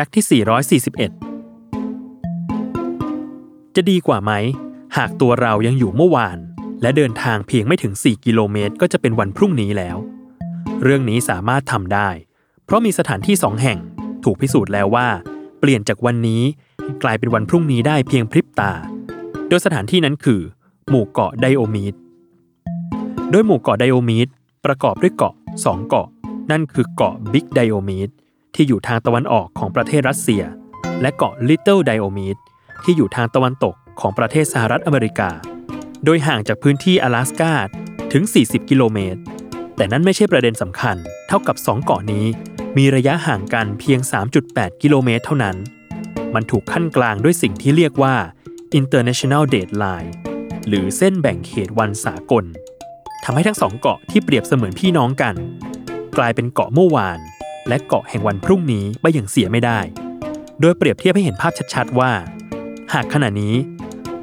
ฟกต์ที่ 441 จะดีกว่าไหม หากตัวเรายังอยู่เมื่อวาน และเดินทางเพียงไม่ถึง 4 กิโลเมตร ก็จะเป็นวันพรุ่งนี้แล้ว เรื่องนี้สามารถทำได้ เพราะมีสถานที่สองแห่ง ถูกพิสูจน์แล้วว่า เปลี่ยนจากวันนี้กลายเป็นวันพรุ่งนี้ได้เพียงพริบตา โดยสถานที่นั้นคือ หมู่เกาะไดโอมีดโดยหมู่เกาะไดโอมีดประกอบด้วยเกาะสองเกาะ นั่นคือเกาะบิ๊กไดโอมีด ที่อยู่ทางตะวันออกของประเทศรัสเซีย และเกาะลิตเติลไดโอมีดที่อยู่ทางตะวันตกของประเทศสหรัฐอเมริกา โดยห่างจากพื้นที่阿拉สกาถึง 40 กิโลเมตร แต่นั่นไม่ใช่ประเด็นสำคัญ เท่ากับ 2 เกาะนี้ มีระยะห่างกันเพียง 3.8 กิโลเมตรเท่านั้น มันถูกขั้นกลางด้วยสิ่งที่เรียกว่า International Date Line หรือเส้นแบ่งเขตวันสากลทำให้ทั้งสองเกาะที่เปรียบเสมือนพี่น้องกัน กลายเป็นเกาะเมื่อวาน และเกาะแห่งวันพรุ่งนี้ไปอย่างเสียไม่ได้ โดยเปรียบเทียบให้เห็นภาพชัดๆว่า หากขณะนี้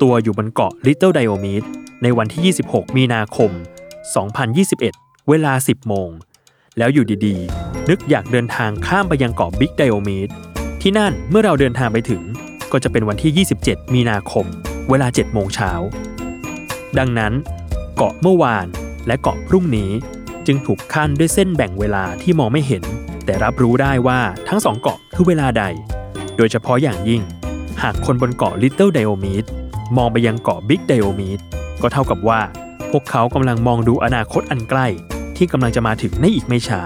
ตัวอยู่บนเกาะ Little Diomede ในวันที่ 26 มีนาคม 2021 เวลา 10 โมง แล้วอยู่ดีๆ นึกอยากเดินทางข้ามไปยังเกาะ Big Diomede ที่นั่นเมื่อเราเดินทางไปถึงก็จะเป็นวันที่ 27 มีนาคม เวลา 7 โมงเช้า ดังนั้นเกาะเมื่อวานและเกาะพรุ่งนี้จึงถูกขั้นด้วยเส้นแบ่งเวลาที่มองไม่เห็น แต่รับรู้ได้ว่าทั้งสองเกาะคือเวลาใด โดยเฉพาะอย่างยิ่ง หากคนบนเกาะ Little Diomede มองไปยังเกาะ Big Diomede ก็เท่ากับว่า พวกเขากำลังมองดูอนาคตอันใกล้ที่กำลังจะมาถึงในอีกไม่ช้า